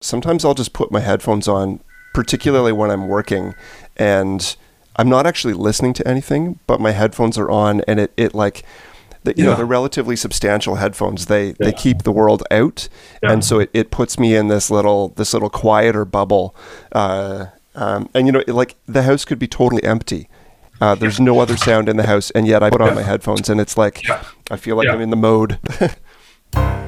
Sometimes I'll just put my headphones on, particularly when I'm working, and I'm not actually listening to anything, but my headphones are on, and it, it like, the, you yeah. know, they're relatively substantial headphones. They yeah. they keep the world out, yeah. and so it, it puts me in this little this little quieter bubble. Uh, um, and you know, like the house could be totally empty. Uh, there's no other sound in the house, and yet I put on my headphones, and it's like I feel like I'm in the mode.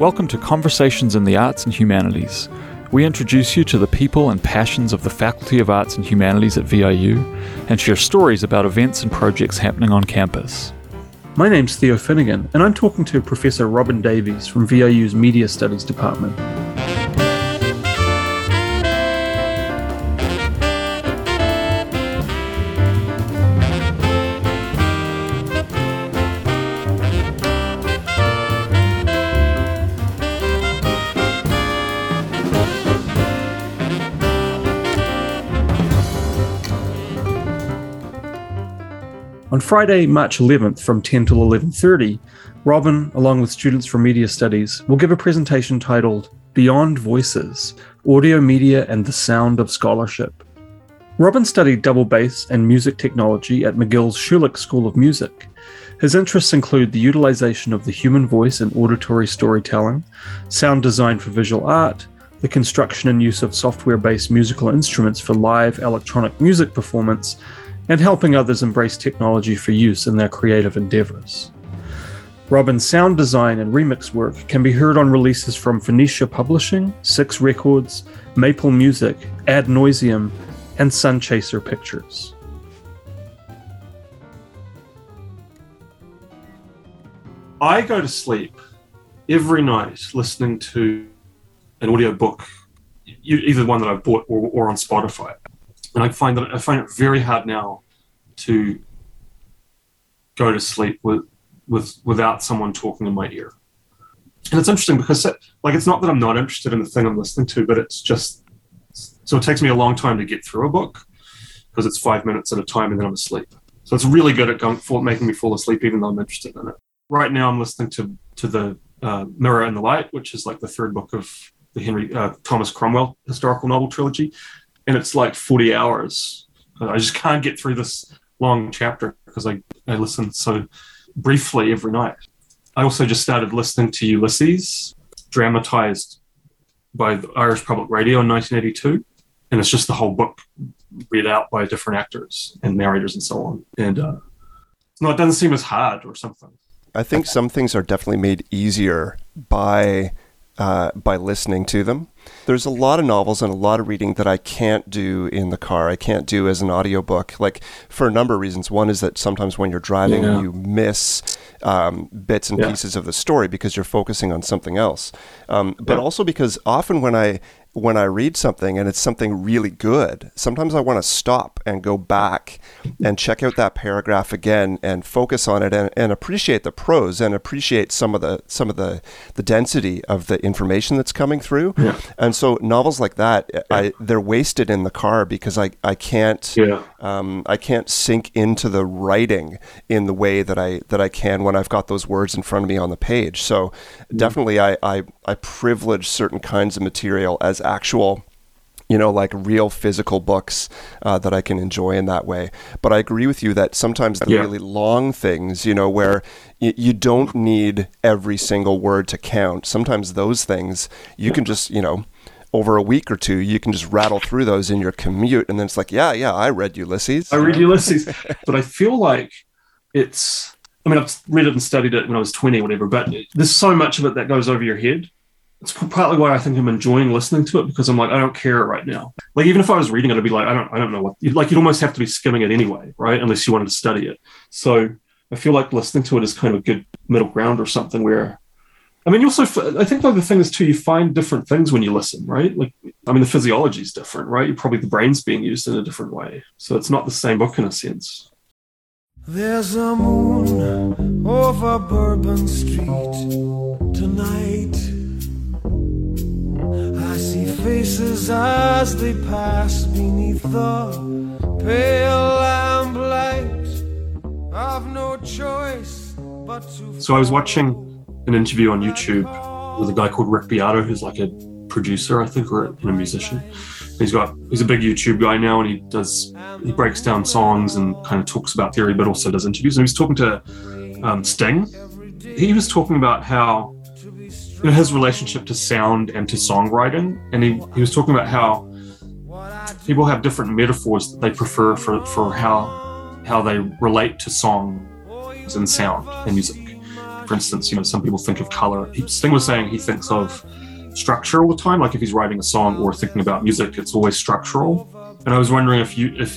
Welcome to Conversations in the Arts and Humanities. We introduce you to the people and passions of the Faculty of Arts and Humanities at VIU and share stories about events and projects happening on campus. My name's Theo Finnegan, and I'm talking to Professor Robin Davies from VIU's Media Studies Department. Friday, March 11th from 10 till 11:30, Robin, along with students from Media Studies, will give a presentation titled Beyond Voices: Audio Media and the Sound of Scholarship. Robin studied double bass and music technology at McGill's Schulich School of Music. His interests include the utilization of the human voice in auditory storytelling, sound design for visual art, the construction and use of software based musical instruments for live electronic music performance, and helping others embrace technology for use in their creative endeavors. Robin's sound design and remix work can be heard on releases from Phoenicia Publishing, Six Records, Maple Music, Ad Noiseam, and Sunchaser Pictures. I go to sleep every night listening to an audiobook, either one that I've bought or, or on Spotify and I find that I find it very hard now to go to sleep with with without someone talking in my ear. And it's interesting because like it's not that I'm not interested in the thing I'm listening to, but it's just so it takes me a long time to get through a book because it's five minutes at a time and then I'm asleep. So it's really good at going for making me fall asleep even though I'm interested in it. Right now I'm listening to to the uh, Mirror and the Light, which is like the third book of the Henry uh, Thomas Cromwell historical novel trilogy, and it's like 40 hours. I just can't get through this long chapter because I, I listen so briefly every night. I also just started listening to Ulysses, dramatized by the Irish Public Radio in 1982. And it's just the whole book read out by different actors and narrators and so on. And uh, no, it doesn't seem as hard or something. I think some things are definitely made easier by uh, by listening to them. There's a lot of novels and a lot of reading that I can't do in the car. I can't do as an audiobook, like for a number of reasons. One is that sometimes when you're driving, yeah. you miss um, bits and yeah. pieces of the story because you're focusing on something else. Um, but yeah. also because often when I when I read something and it's something really good, sometimes I want to stop and go back and check out that paragraph again and focus on it and, and, appreciate the prose and appreciate some of the some of the, the density of the information that's coming through. Yeah. And so novels like that, yeah. I they're wasted in the car because I, I can't yeah. um, I can't sink into the writing in the way that I that I can when I've got those words in front of me on the page. So mm-hmm. definitely I, I I privilege certain kinds of material as actual you know, like real physical books uh, that I can enjoy in that way. But I agree with you that sometimes the yeah. really long things, you know, where y- you don't need every single word to count. Sometimes those things you can just, you know, over a week or two, you can just rattle through those in your commute, and then it's like, yeah, yeah, I read Ulysses. I read Ulysses, but I feel like it's. I mean, I've read it and studied it when I was twenty, or whatever. But there's so much of it that goes over your head it's partly why I think I'm enjoying listening to it because I'm like I don't care right now. Like even if I was reading it, I'd be like I don't I don't know what like you'd almost have to be skimming it anyway, right? Unless you wanted to study it. So I feel like listening to it is kind of a good middle ground or something where. I mean, you also, I think the other thing is too, you find different things when you listen, right? Like, I mean, the physiology is different, right? You're probably the brain's being used in a different way. So it's not the same book in a sense. There's a moon over Bourbon Street tonight. faces as they pass beneath the pale lamplight. No so I was watching an interview on YouTube with a guy called Rick Beato, who's like a producer, I think, or a musician. He's got he's a big YouTube guy now, and he does he breaks down songs and kind of talks about theory, but also does interviews. And he was talking to um, Sting. He was talking about how you know, his relationship to sound and to songwriting, and he, he was talking about how people have different metaphors that they prefer for for how how they relate to songs and sound and music. For instance, you know, some people think of color. Sting was saying he thinks of structure all the time. Like if he's writing a song or thinking about music, it's always structural. And I was wondering if you, if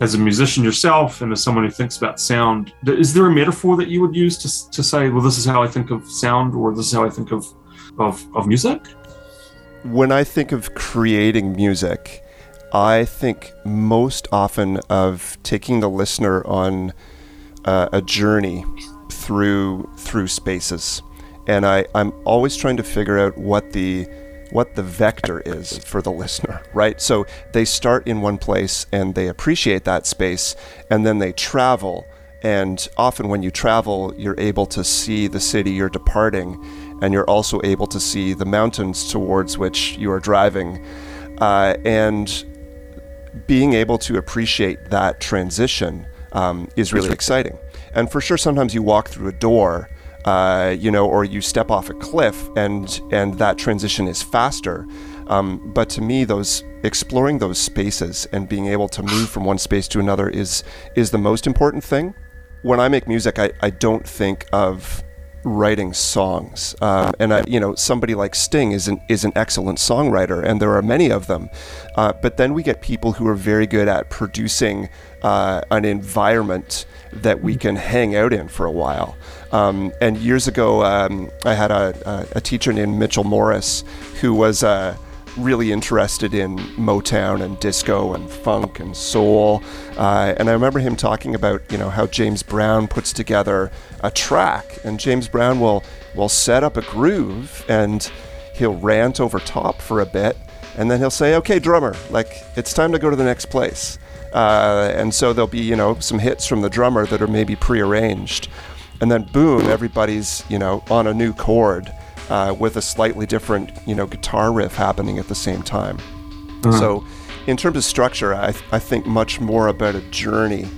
as a musician yourself and as someone who thinks about sound, is there a metaphor that you would use to, to say, well, this is how I think of sound or this is how I think of, of, of music? When I think of creating music, I think most often of taking the listener on uh, a journey through through spaces and I, I'm always trying to figure out what the what the vector is for the listener, right? So they start in one place and they appreciate that space, and then they travel. And often, when you travel, you're able to see the city you're departing, and you're also able to see the mountains towards which you are driving. Uh, and being able to appreciate that transition um, is really exciting. And for sure, sometimes you walk through a door uh, you know, or you step off a cliff and and that transition is faster. Um, but to me, those exploring those spaces and being able to move from one space to another is is the most important thing. When I make music, I, I don't think of writing songs. Um, and I, you know, somebody like Sting is an is an excellent songwriter, and there are many of them. Uh, but then we get people who are very good at producing uh, an environment that we can hang out in for a while. Um, and years ago, um, I had a, a, teacher named Mitchell Morris who was uh, really interested in Motown and disco and funk and soul. Uh, and I remember him talking about, you know, how James Brown puts together a track, and James Brown will will set up a groove and he'll rant over top for a bit, and then he'll say, "Okay, drummer, like it's time to go to the next place." Uh, and so there'll be, you know, some hits from the drummer that are maybe prearranged and then boom, everybody's you know on a new chord uh, with a slightly different you know guitar riff happening at the same time. Uh-huh. So, in terms of structure, I, th- I think much more about a journey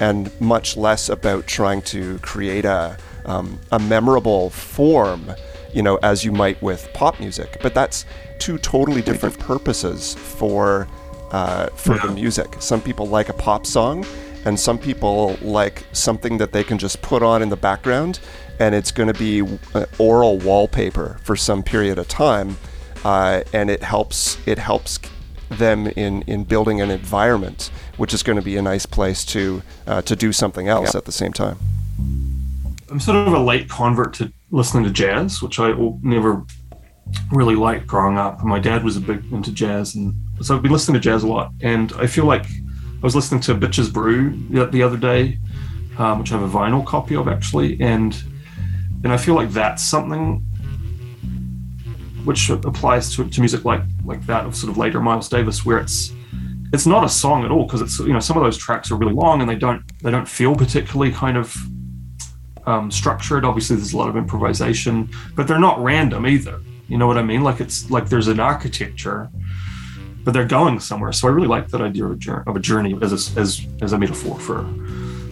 and much less about trying to create a um, a memorable form, you know, as you might with pop music. But that's two totally different purposes for uh, for yeah. the music. Some people like a pop song, and some people like something that they can just put on in the background and it's going to be uh, oral wallpaper for some period of time uh, and it helps it helps them in in building an environment which is going to be a nice place to uh, to do something else at the same time i'm sort of a late convert to listening to jazz which i will never really liked growing up my dad was a big into jazz and so i've been listening to jazz a lot and i feel like I was listening to Bitches Brew the, the other day, um, which I have a vinyl copy of actually, and and I feel like that's something which applies to, to music like like that of sort of later Miles Davis, where it's it's not a song at all because it's you know some of those tracks are really long and they don't they don't feel particularly kind of um, structured. Obviously, there's a lot of improvisation, but they're not random either. You know what I mean? Like it's like there's an architecture but they're going somewhere. So I really like that idea of a journey, of a journey as a, as as a metaphor for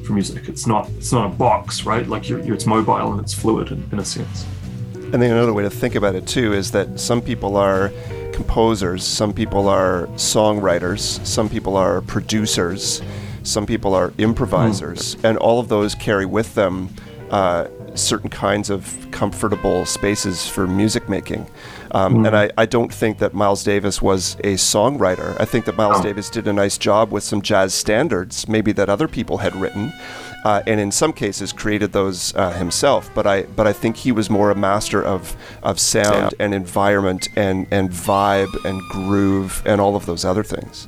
for music. It's not it's not a box, right? Like you're, you're it's mobile and it's fluid in, in a sense. And then another way to think about it too is that some people are composers, some people are songwriters, some people are producers, some people are improvisers, mm. and all of those carry with them uh, certain kinds of comfortable spaces for music making. Um, mm. And I, I don't think that Miles Davis was a songwriter. I think that Miles oh. Davis did a nice job with some jazz standards, maybe that other people had written. Uh, and in some cases created those uh, himself. But I but I think he was more a master of of sound and environment and and vibe and groove and all of those other things.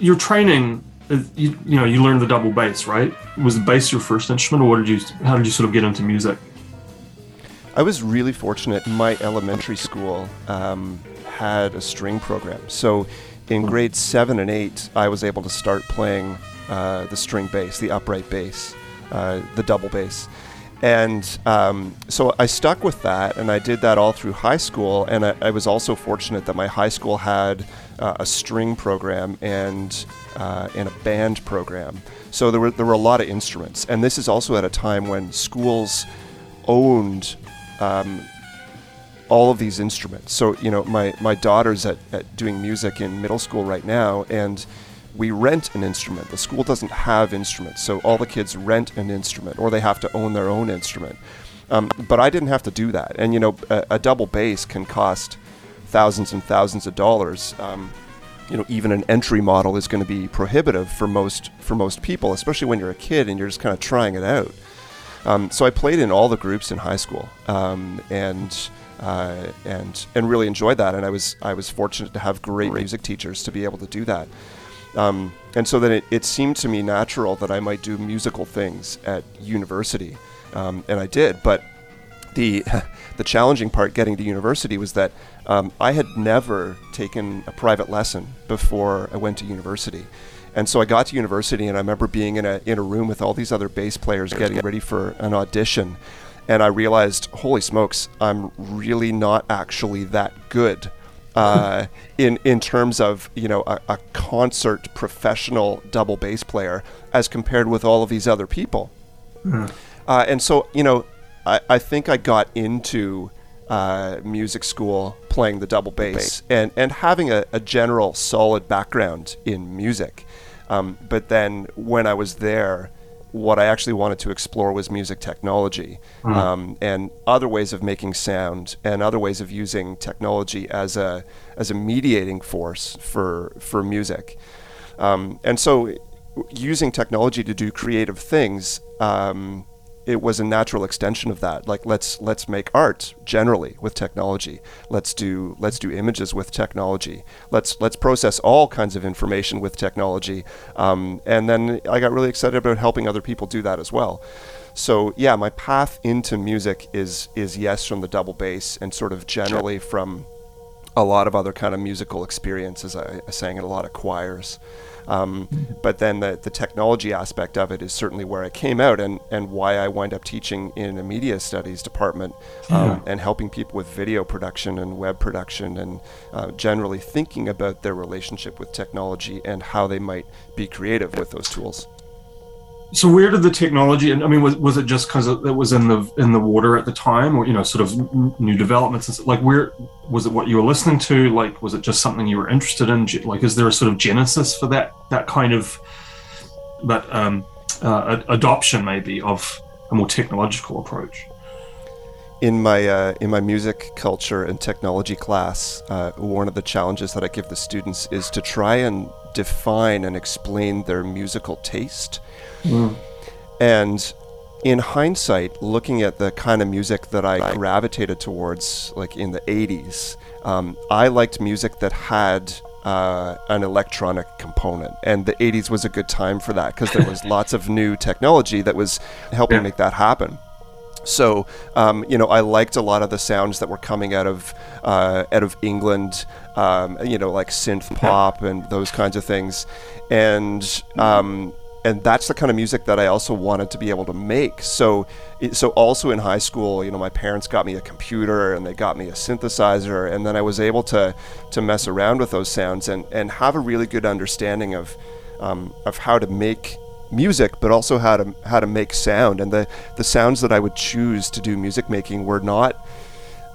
Your training, you, you know, you learned the double bass, right? Was the bass your first instrument, or what did you? How did you sort of get into music? I was really fortunate. My elementary school um, had a string program. So in hmm. grades seven and eight, I was able to start playing uh, the string bass, the upright bass, uh, the double bass. And um, so I stuck with that, and I did that all through high school. And I, I was also fortunate that my high school had uh, a string program and uh, and a band program. So there were there were a lot of instruments, and this is also at a time when schools owned. Um, all of these instruments. So, you know, my, my daughter's at, at doing music in middle school right now, and we rent an instrument. The school doesn't have instruments, so all the kids rent an instrument or they have to own their own instrument. Um, but I didn't have to do that. And you know, a, a, double bass can cost thousands and thousands of dollars. Um, you know, even an entry model is going to be prohibitive for most for most people, especially when you're a kid and you're just kind of trying it out. Um, so I played in all the groups in high school, um, and uh, and and really enjoyed that. And I was I was fortunate to have great music teachers to be able to do that. Um, and so then it, it, seemed to me natural that I might do musical things at university, um, and I did. But the the challenging part getting to university was that um, I had never taken a private lesson before I went to university. And so I got to university, and I remember being in a in a room with all these other bass players getting ready for an audition, and I realized, holy smokes, I'm really not actually that good uh, in in terms of you know a, a, concert professional double bass player as compared with all of these other people. Mm. Uh, and so you know, I, I think I got into uh, music school playing the double bass and and having a, a general solid background in music. Um, but then when I was there, what I actually wanted to explore was music technology mm. um, and other ways of making sound and other ways of using technology as a as a mediating force for for music. Um, and so, using technology to do creative things um, it was a natural extension of that. Like let's let's make art generally with technology. Let's do let's do images with technology. Let's let's process all kinds of information with technology. Um, and then I got really excited about helping other people do that as well. So yeah, my path into music is is yes from the double bass and sort of generally from a lot of other kind of musical experiences. I, I sang in a lot of choirs. Um, but then the, the technology aspect of it is certainly where I came out and, and why I wind up teaching in a media studies department um, yeah. and helping people with video production and web production and uh, generally thinking about their relationship with technology and how they might be creative with those tools. So where did the technology? And I mean, was, was it just because it was in the in the water at the time, or you know, sort of new developments? Like, where was it? What you were listening to? Like, was it just something you were interested in? Like, is there a sort of genesis for that that kind of that um, uh, adoption, maybe, of a more technological approach? in my uh, in my music culture and technology class, uh, one of the challenges that I give the students is to try and define and explain their musical taste. Mm. And in hindsight, looking at the kind of music that I gravitated towards, like in the 80s, um, I liked music that had uh, an electronic component. And the 80s was a good time for that because there was lots of new technology that was helping yeah. make that happen. So, um, you know, I liked a lot of the sounds that were coming out of uh, out of England, um, you know, like synth pop and those kinds of things, and um, and that's the kind of music that I also wanted to be able to make. So, so also in high school, you know, my parents got me a computer and they got me a synthesizer, and then I was able to to mess around with those sounds and and have a really good understanding of um, of how to make music, but also how to how to make sound. And the the sounds that I would choose to do music making were not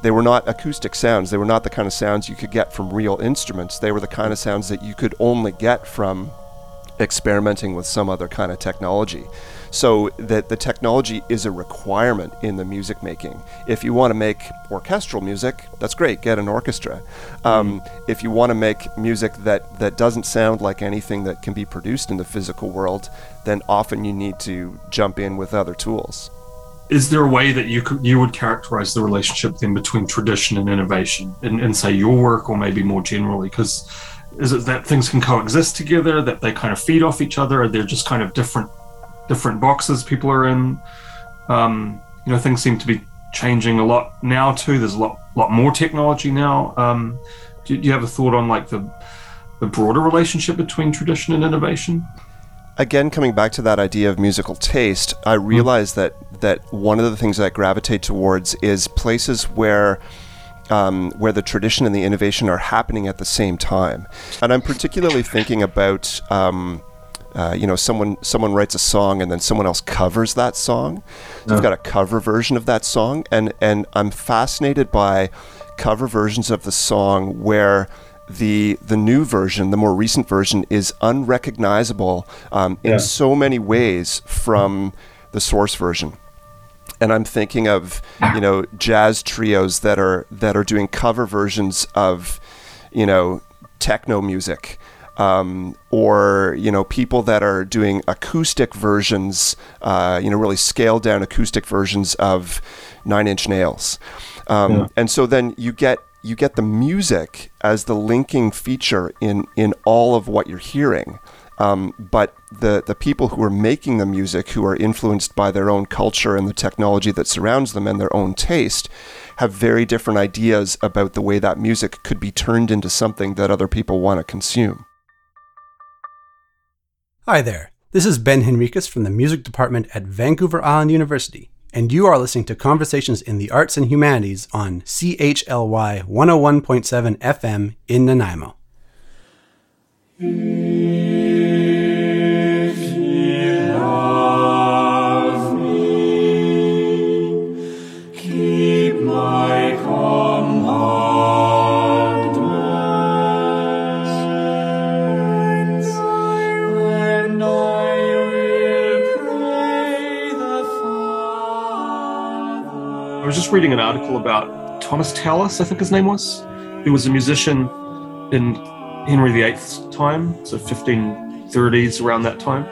they were not acoustic sounds. They were not the kind of sounds you could get from real instruments. They were the kind of sounds that you could only get from experimenting with some other kind of technology. So that the technology is a requirement in the music making. If you want to make orchestral music, that's great. Get an orchestra. Um, mm. If you want to make music that that doesn't sound like anything that can be produced in the physical world, then often you need to jump in with other tools. Is there a way that you could, you would characterize the relationship then between tradition and innovation, in, in say your work, or maybe more generally? Because is it that things can coexist together, that they kind of feed off each other, or they're just kind of different different boxes people are in? Um, you know, things seem to be changing a lot now too. There's a lot lot more technology now. Um, do, do you have a thought on like the the broader relationship between tradition and innovation? Again, coming back to that idea of musical taste, I realize realized mm. that that one of the things that I gravitate towards is places where um, where the tradition and the innovation are happening at the same time. And I'm particularly thinking about. Um, uh, you know, someone someone writes a song and then someone else covers that song. So You've got a cover version of that song, and and I'm fascinated by cover versions of the song where the the new version, the more recent version, is unrecognizable um, in Yeah. so many ways from the source version. And I'm thinking of you know jazz trios that are that are doing cover versions of you know techno music. Um, or you know people that are doing acoustic versions, uh, you know really scaled down acoustic versions of Nine Inch Nails, um, Yeah. and so then you get you get the music as the linking feature in in all of what you're hearing. Um, but the the people who are making the music, who are influenced by their own culture and the technology that surrounds them and their own taste, have very different ideas about the way that music could be turned into something that other people want to consume. Hi there. This is Ben Henricus from the music department at Vancouver Island University, and you are listening to Conversations in the Arts and Humanities on CHLY 101.7 FM in Nanaimo. I just reading an article about Thomas Tallis, I think his name was, who was a musician in Henry VIII's time, so 1530s, around that time,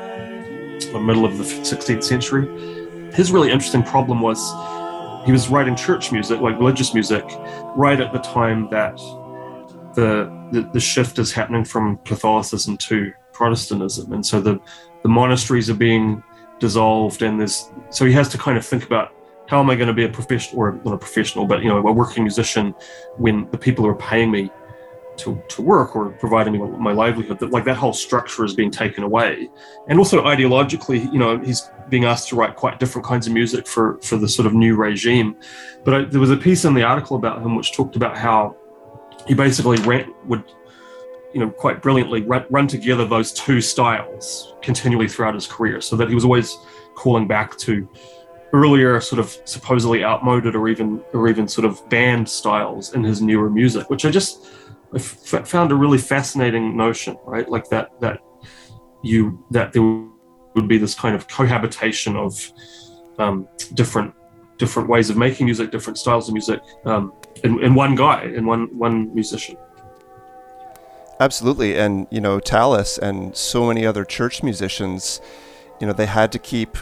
the middle of the 16th century. His really interesting problem was he was writing church music, like religious music, right at the time that the, the, the shift is happening from Catholicism to Protestantism. And so the, the monasteries are being dissolved, and there's so he has to kind of think about how am I going to be a professional or not a professional, but you know, a working musician when the people who are paying me to, to work or providing me with my livelihood, that like that whole structure is being taken away. And also ideologically, you know, he's being asked to write quite different kinds of music for, for the sort of new regime. But I, there was a piece in the article about him which talked about how he basically ran, would, you know, quite brilliantly run, run together those two styles continually throughout his career so that he was always calling back to earlier sort of supposedly outmoded or even or even sort of banned styles in his newer music, which I just I f- found a really fascinating notion, right? Like that that you that there would be this kind of cohabitation of um, different different ways of making music, different styles of music um, in, in one guy, in one one musician. Absolutely, and you know Tallis and so many other church musicians, you know, they had to keep.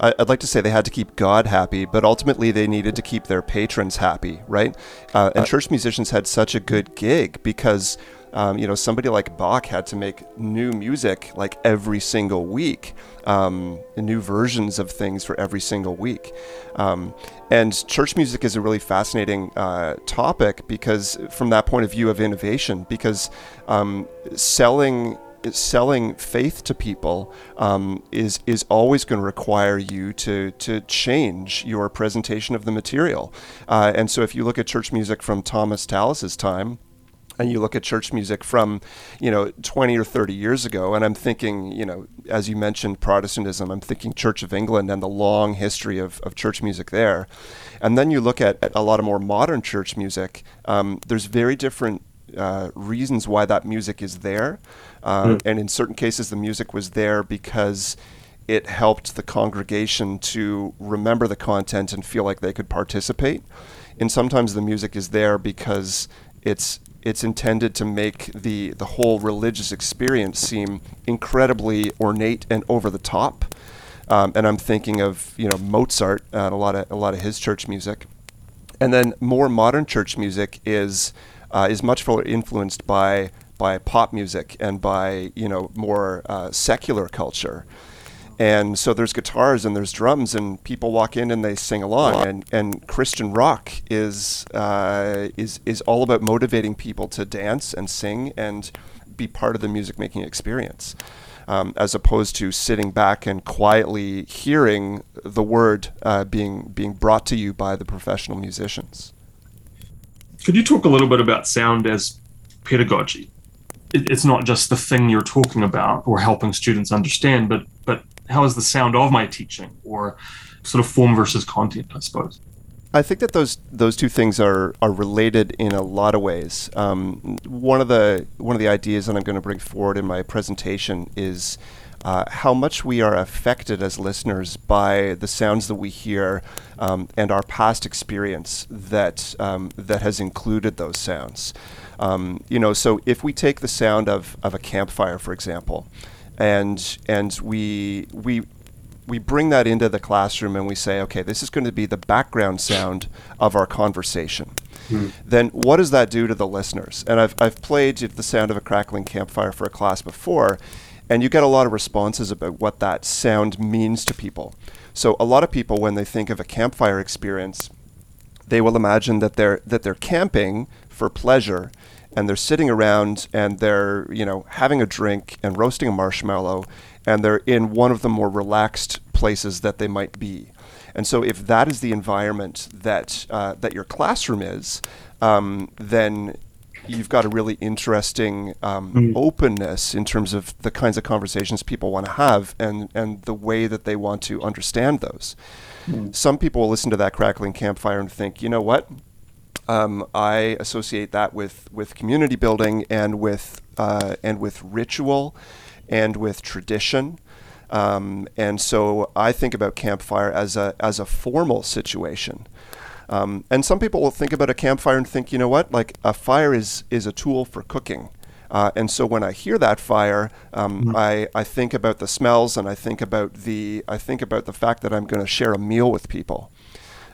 I- I'd like to say they had to keep God happy, but ultimately they needed to keep their patrons happy, right? Uh, and church musicians had such a good gig because, um, you know, somebody like Bach had to make new music like every single week, um, new versions of things for every single week. Um, and church music is a really fascinating uh, topic because, from that point of view of innovation, because um, selling selling faith to people um, is is always going to require you to to change your presentation of the material. Uh, and so, if you look at church music from Thomas Tallis's time, and you look at church music from, you know, 20 or 30 years ago, and I'm thinking, you know, as you mentioned, Protestantism, I'm thinking Church of England and the long history of, of church music there. And then you look at, at a lot of more modern church music, um, there's very different uh, reasons why that music is there. Uh, And in certain cases, the music was there because it helped the congregation to remember the content and feel like they could participate. And sometimes the music is there because it's it's intended to make the the whole religious experience seem incredibly ornate and over the top. Um, and I'm thinking of you know Mozart and a lot of a lot of his church music. And then more modern church music is uh, is much more influenced by by pop music and by you know more uh, secular culture. And so there's guitars and there's drums and people walk in and they sing along. And, and Christian rock is uh, is is all about motivating people to dance and sing and be part of the music making experience. um, as opposed to sitting back and quietly hearing the word uh, being being brought to you by the professional musicians. Could you talk a little bit about sound as pedagogy? It's not just the thing you're talking about or helping students understand, but but how is the sound of my teaching or sort of form versus content, I suppose? I think that those those two things are are related in a lot of ways. Um, one of the one of the ideas that I'm going to bring forward in my presentation is uh, how much we are affected as listeners by the sounds that we hear um, and our past experience that um, that has included those sounds. Um, you know, so if we take the sound of, of a campfire, for example, and and we we we bring that into the classroom and we say, okay, this is going to be the background sound of our conversation. Mm. Then what does that do to the listeners? And I've, I've played the sound of a crackling campfire for a class before, and you get a lot of responses about what that sound means to people. So a lot of people, when they think of a campfire experience, they will imagine that they're that they're camping for pleasure, and they're sitting around and they're you know having a drink and roasting a marshmallow, and they're in one of the more relaxed places that they might be. And so, if that is the environment that uh, that your classroom is, um, then you've got a really interesting um, mm. openness in terms of the kinds of conversations people want to have and, and the way that they want to understand those. Mm. Some people will listen to that crackling campfire and think, you know what? Um, I associate that with, with community building and with uh, and with ritual and with tradition. Um, and so I think about campfire as a as a formal situation. Um, and some people will think about a campfire and think, you know what, like a fire is is a tool for cooking. Uh, and so when I hear that fire, um, mm-hmm. I, I think about the smells and I think about the I think about the fact that I'm going to share a meal with people.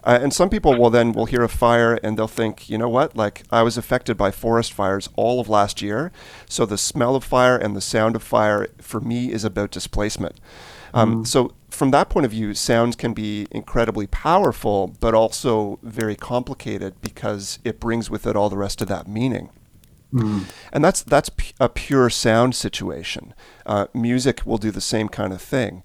Uh, and some people will then will hear a fire and they'll think, you know what, like I was affected by forest fires all of last year, so the smell of fire and the sound of fire for me is about displacement. Um, mm. So from that point of view, sounds can be incredibly powerful, but also very complicated because it brings with it all the rest of that meaning. Mm. And that's that's p- a pure sound situation. Uh, music will do the same kind of thing.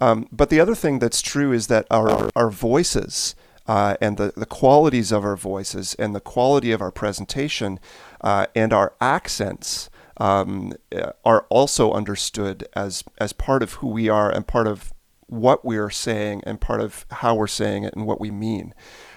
Um, but the other thing that's true is that our our voices uh, and the, the qualities of our voices and the quality of our presentation uh, and our accents um, are also understood as as part of who we are and part of what we're saying and part of how we're saying it and what we mean.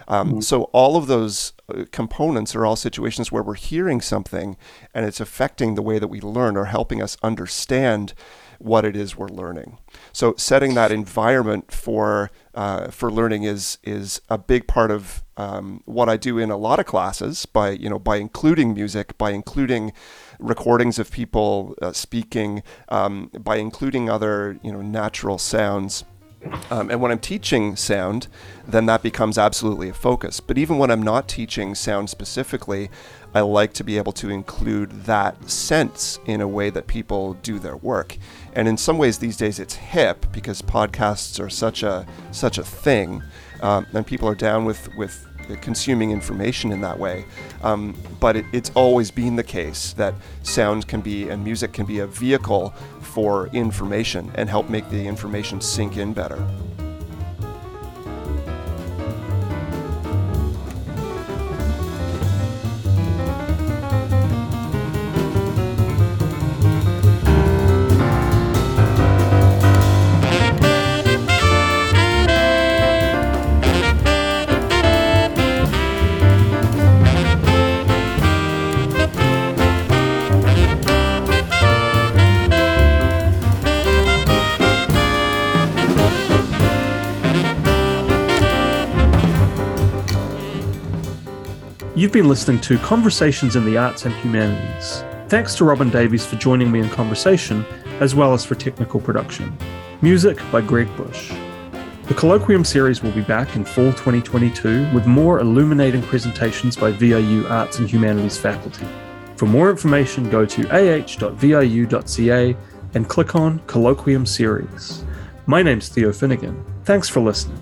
Um, mm-hmm. So all of those uh, components are all situations where we're hearing something and it's affecting the way that we learn or helping us understand what it is we're learning. So setting that environment for uh, for learning is is a big part of um, what I do in a lot of classes by you know by including music, by including recordings of people uh, speaking, um, by including other you know natural sounds. Um, and when I'm teaching sound, then that becomes absolutely a focus. But even when I'm not teaching sound specifically, I like to be able to include that sense in a way that people do their work. And in some ways, these days it's hip because podcasts are such a such a thing, um, and people are down with with consuming information in that way. Um, but it, it's always been the case that sound can be and music can be a vehicle for information and help make the information sink in better. You've been listening to Conversations in the Arts and Humanities. Thanks to Robin Davies for joining me in conversation, as well as for technical production. Music by Greg Bush. The Colloquium series will be back in fall 2022 with more illuminating presentations by VIU Arts and Humanities faculty. For more information, go to ah.viu.ca and click on Colloquium Series. My name's Theo Finnegan. Thanks for listening.